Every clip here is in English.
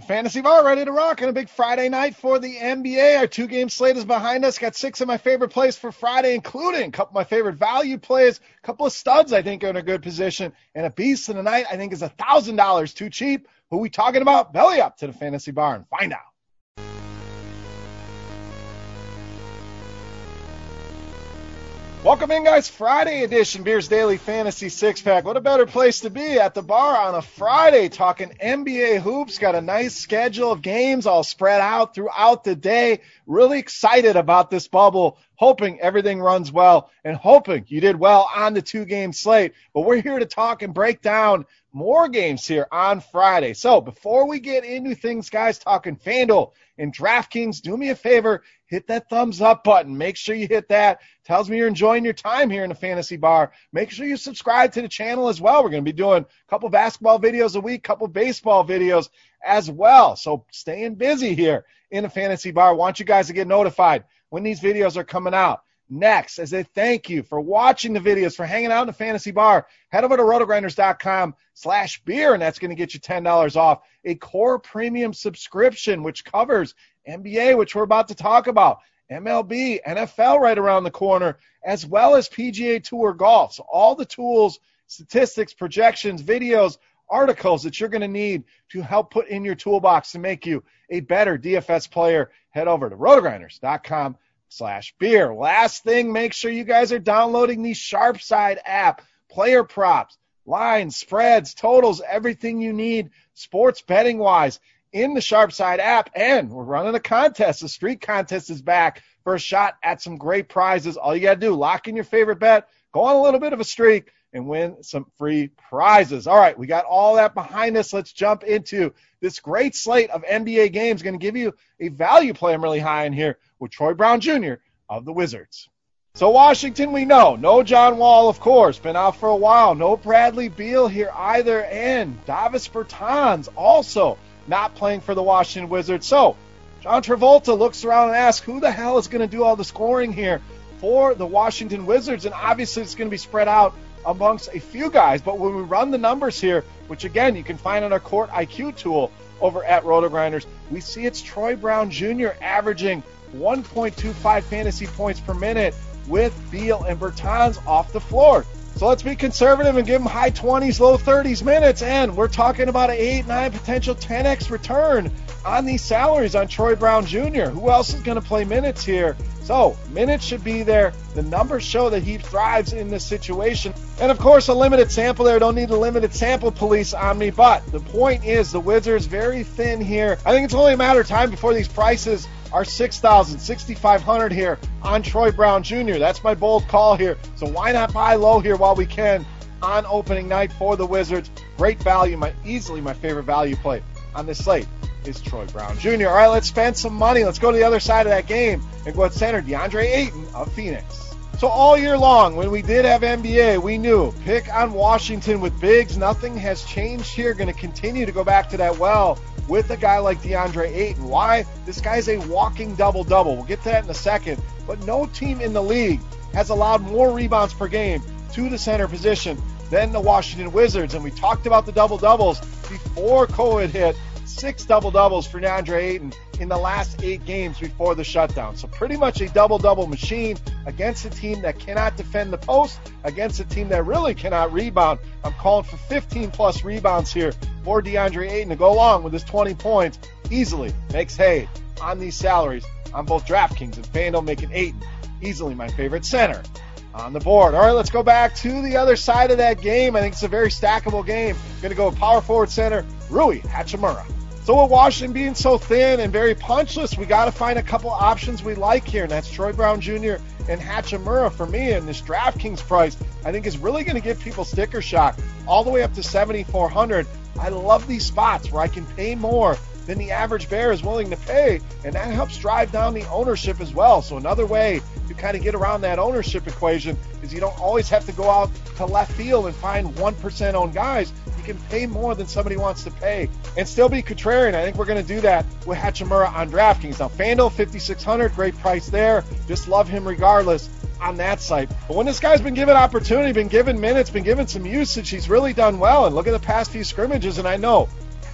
Fantasy Bar ready to rock on a big Friday night for the NBA. Our two game slate is behind us. Got six of my favorite plays for Friday, including a couple of my favorite value plays, a couple of studs I think are in a good position, and a beast of the night I think is a thousand dollars too cheap. Who we talking about? Belly up to the Fantasy Bar and find out. Welcome in, guys. Friday edition Beers Daily Fantasy Six Pack. What a better place to be at the bar on a Friday talking NBA hoops. Got a nice schedule of games all spread out throughout the day. Really excited about this bubble. Hoping everything runs well and hoping you did well on the two game slate. But we're here to talk and break down more games here on Friday. So before we get into things, guys, talking FanDuel and DraftKings, do me a favor, hit that thumbs up button. Make sure you hit that. Tells me you're enjoying your time here in the fantasy bar. Make sure you subscribe to the channel as well. We're going to be doing a couple basketball videos a week, couple baseball videos as well. So staying busy here in the fantasy bar. Want you guys to get notified when these videos are coming out next as a thank you for watching the videos, for hanging out in the fantasy bar. Head over to rotogrinders.com slash beer, and that's going to get you $10 off a core premium subscription, which covers NBA, which we're about to talk about, MLB, NFL right around the corner, as well as PGA Tour golf. So all the tools, statistics, projections, videos, articles that you're going to need to help put in your toolbox to make you a better DFS player, head over to rotogrinders.com slash beer. Last thing, make sure you guys are downloading the Sharpside app. Player props, lines, spreads, totals, everything you need sports betting wise in the Sharpside app. And we're running a contest. The street contest is back for a shot at some great prizes. All you got to do, lock in your favorite bet, go on a little bit of a streak, and win some free prizes. All right, we got all that behind us. Let's jump into this great slate of NBA games. Going to give you a value play I'm really high in here with Troy Brown Jr. of the Wizards. So Washington, we know. No John Wall, of course, been out for a while. No Bradley Beal here either, and Davis Bertans also not playing for the Washington Wizards. So John Travolta looks around and asks, who the hell is going to do all the scoring here for the Washington Wizards? And obviously, it's going to be spread out amongst a few guys. But when we run the numbers here, which again you can find on our Court IQ tool over at RotoGrinders, we see it's Troy Brown Jr. averaging 1.25 fantasy points per minute with Beal and Bertans off the floor. So let's be conservative and give him high 20s, low 30s minutes. And we're talking about an 8, 9, potential 10x return on these salaries on Troy Brown Jr. Who else is going to play minutes here? So minutes should be there. The numbers show that he thrives in this situation. And of course, a limited sample there. Don't need a limited sample police on me. But the point is, the Wizards very thin here. I think it's only a matter of time before these prices are 6,000, 6,500 here on Troy Brown Jr. That's my bold call here. So why not buy low here while we can on opening night for the Wizards? Great value, my easily my favorite value play on this slate is Troy Brown Jr. All right, let's spend some money. Let's go to the other side of that game and go at center DeAndre Ayton of Phoenix. So all year long, when we did have NBA, we knew pick on Washington with bigs. Nothing has changed here. Going to continue to go back to that well with a guy like DeAndre Ayton. Why? This guy's a walking double double. We'll get to that in a second. But no team in the league has allowed more rebounds per game to the center position than the Washington Wizards. And we talked about the double doubles before COVID hit six double doubles for DeAndre Ayton in the last eight games before the shutdown. So pretty much a double double machine against a team that cannot defend the post, against a team that really cannot rebound. I'm calling for 15 plus rebounds here for DeAndre Ayton to go along with his 20 points easily. Makes hay on these salaries on both DraftKings and FanDuel, making Ayton easily my favorite center on the board. All right, let's go back to the other side of that game. I think it's a very stackable game. Going to go power forward center, Rui Hachimura. So with Washington being so thin and very punchless, we got to find a couple options we like here, and that's Troy Brown Jr. and Hachimura for me. And this DraftKings price, I think, is really going to give people sticker shock all the way up to 7,400. I love these spots where I can pay more than the average bear is willing to pay, and that helps drive down the ownership as well. So another way to kind of get around that ownership equation is you don't always have to go out to left field and find 1% owned guys. You can pay more than somebody wants to pay and still be contrarian. I think we're going to do that with Hachimura on DraftKings. Now, FanDuel 5600, great price there. Just love him regardless on that site. But when this guy's been given opportunity, been given minutes, been given some usage, he's really done well. And look at the past few scrimmages, and I know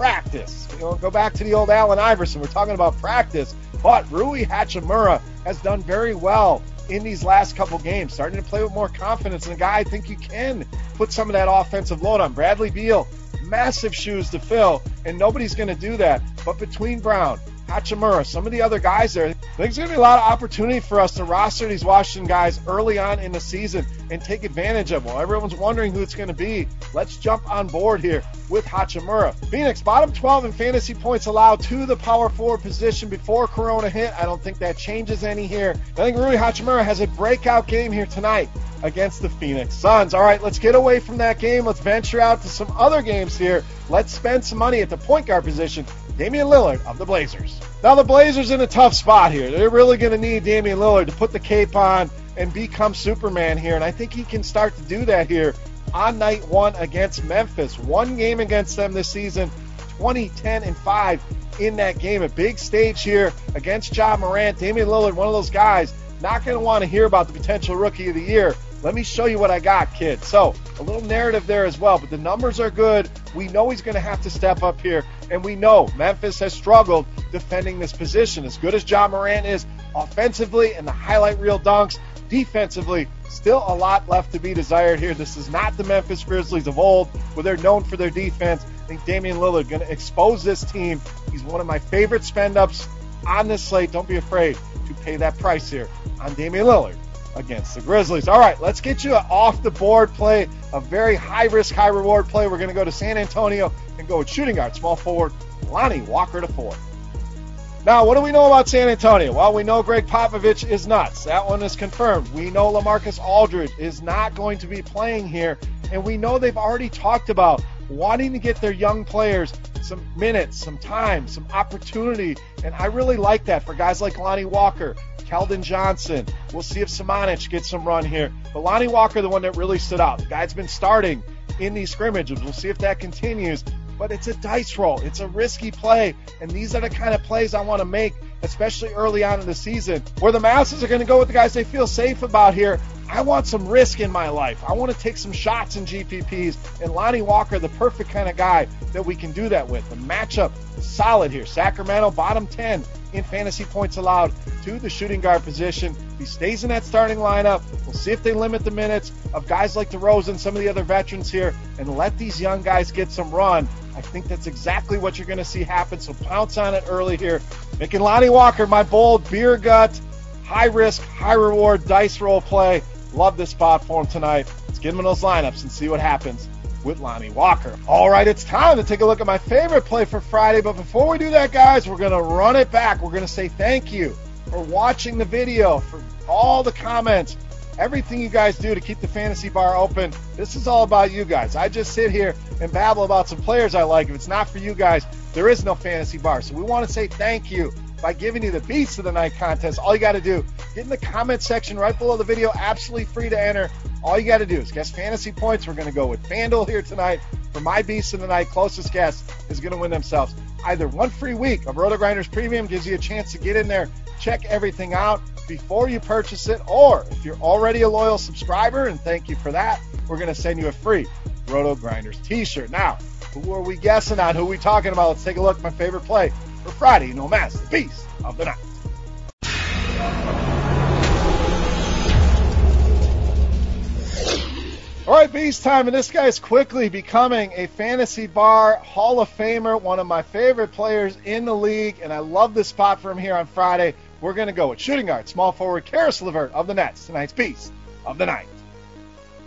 practice. You know, go back to the old Allen Iverson. We're talking about practice. But Rui Hachimura has done very well in these last couple games, starting to play with more confidence. And a guy I think you can put some of that offensive load on. Bradley Beal, massive shoes to fill, and nobody's going to do that. But between Brown, Hachimura, some of the other guys there. I think there's going to be a lot of opportunity for us to roster these Washington guys early on in the season and take advantage of them. While everyone's wondering who it's going to be, let's jump on board here with Hachimura. Phoenix, bottom 12 in fantasy points allowed to the power forward position before Corona hit. I don't think that changes any here. I think Rui Hachimura has a breakout game here tonight against the Phoenix Suns. All right, let's get away from that game. Let's venture out to some other games here. Let's spend some money at the point guard position Damian Lillard of the Blazers. Now, the Blazers in a tough spot here. They're really going to need Damian Lillard to put the cape on and become Superman here, and I think he can start to do that here on night one against Memphis. One game against them this season, 20, 10, and 5 in that game. A big stage here against Ja Morant. Damian Lillard, one of those guys, not going to want to hear about the potential rookie of the year let me show you what I got, kid. So, a little narrative there as well, but the numbers are good. We know he's going to have to step up here, and we know Memphis has struggled defending this position. As good as Ja Morant is offensively and the highlight reel dunks, defensively, still a lot left to be desired here. This is not the Memphis Grizzlies of old, where they're known for their defense. I think Damian Lillard going to expose this team. He's one of my favorite spend ups on this slate. Don't be afraid to pay that price here on Damian Lillard against the Grizzlies. All right, let's get you an off the board play, a very high risk, high reward play. We're going to go to San Antonio and go with shooting guard, small forward, Lonnie Walker to four. Now, what do we know about San Antonio? Well, we know Gregg Popovich is nuts. That one is confirmed. We know LaMarcus Aldridge is not going to be playing here. And we know they've already talked about wanting to get their young players some minutes, some time, some opportunity. And I really like that for guys like Lonnie Walker, Keldon Johnson. We'll see if Samanic gets some run here. But Lonnie Walker, the one that really stood out. The guy's been starting in these scrimmages. We'll see if that continues. But it's a dice roll. It's a risky play. And these are the kind of plays I want to make, especially early on in the season, where the masses are going to go with the guys they feel safe about here. I want some risk in my life. I want to take some shots in GPPs. And Lonnie Walker, the perfect kind of guy that we can do that with. The matchup is solid here. Sacramento, bottom 10 in fantasy points allowed to the shooting guard position. He stays in that starting lineup. We'll see if they limit the minutes of guys like DeRozan, some of the other veterans here, and let these young guys get some run. I think that's exactly what you're going to see happen. So pounce on it early here. Making Lonnie Walker my bold beer gut, high risk, high reward dice roll play. Love this spot for him tonight. Let's get him in those lineups and see what happens with Lonnie Walker. All right, it's time to take a look at my favorite play for Friday. But before we do that, guys, we're going to run it back. We're going to say thank you for watching the video, for all the comments, everything you guys do to keep the fantasy bar open. This is all about you guys. I just sit here and babble about some players I like. If it's not for you guys, there is no fantasy bar. So we want to say thank you by giving you the Beast of the Night contest. All you got to do, get in the comment section right below the video, absolutely free to enter. All you got to do is guess fantasy points. We're going to go with FanDuel here tonight. For my Beast of the Night, closest guess is going to win themselves either one free week of Roto Grinders Premium, gives you a chance to get in there, check everything out before you purchase it, or if you're already a loyal subscriber, and thank you for that, we're going to send you a free Roto Grinders t-shirt. Now, who are we guessing on? Who are we talking about? Let's take a look at my favorite play for Friday, no Beast of the Night. All right, Beast time, and this guy is quickly becoming a fantasy bar Hall of Famer, one of my favorite players in the league, and I love this spot for him here on Friday. We're going to go with shooting guard, small forward, Caris LeVert of the Nets, tonight's Beast of the Night.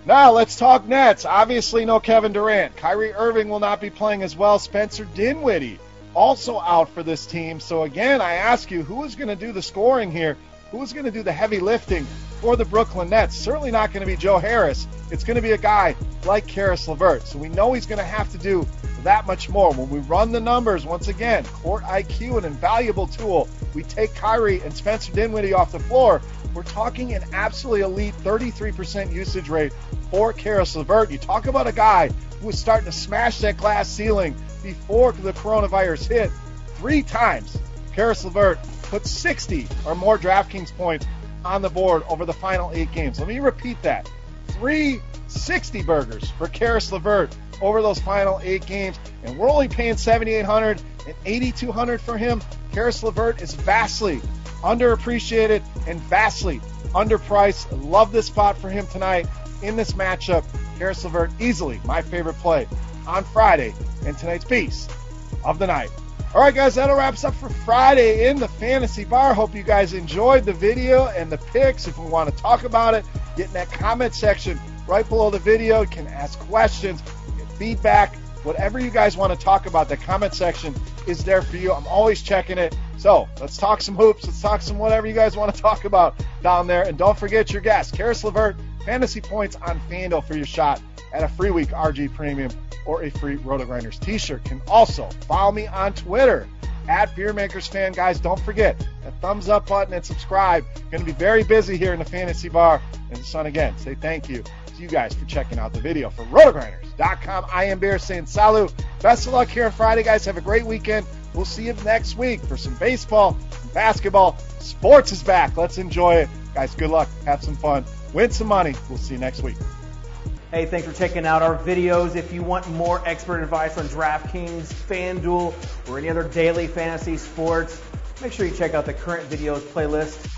Now let's talk Nets. Obviously, no Kevin Durant. Kyrie Irving will not be playing as well. Spencer Dinwiddie also out for this team. So again, I ask you, who is going to do the scoring here? Who is going to do the heavy lifting for the Brooklyn Nets? Certainly not going to be Joe Harris. It's going to be a guy like Caris LeVert. So we know he's going to have to do that much more. When we run the numbers, once again, court IQ, an invaluable tool. We take Kyrie and Spencer Dinwiddie off the floor. We're talking an absolutely elite 33% usage rate for Caris LeVert. You talk about a guy who is starting to smash that glass ceiling before the coronavirus hit three times. Caris LeVert put 60 or more DraftKings points on the board over the final eight games. Let me repeat that. Three 60 burgers for Caris LeVert over those final eight games, and we're only paying 7,800 and 8,200 for him. Caris LeVert is vastly underappreciated and vastly underpriced. love this spot for him tonight in this matchup. Caris LeVert, easily my favorite play on Friday in tonight's Beast of the Night. All right, guys, that'll wrap us up for Friday in the Fantasy Bar. Hope you guys enjoyed the video and the picks. If we want to talk about it, get in that comment section right below the video. You can ask questions, get feedback, whatever you guys want to talk about. The comment section is there for you. I'm always checking it. So let's talk some hoops. Let's talk some whatever you guys want to talk about down there. And don't forget your guest, Caris LeVert, fantasy points on FanDuel for your shot at a free week RG Premium or a free RotoGrinders t-shirt. Can also follow me on Twitter at Beermakers Fan. Guys, don't forget that thumbs up button and subscribe. Going to be very busy here in the fantasy bar. And Son again, say thank you to you guys for checking out the video. For RotoGrinders.com, I am Bear saying salut. Best of luck here on Friday, guys. Have a great weekend. We'll see you next week for some baseball, some basketball. Sports is back. Let's enjoy it. Guys, good luck. Have some fun. Win some money. We'll see you next week. Hey, thanks for checking out our videos. If you want more expert advice on DraftKings, FanDuel, or any other daily fantasy sports, make sure you check out the current videos playlist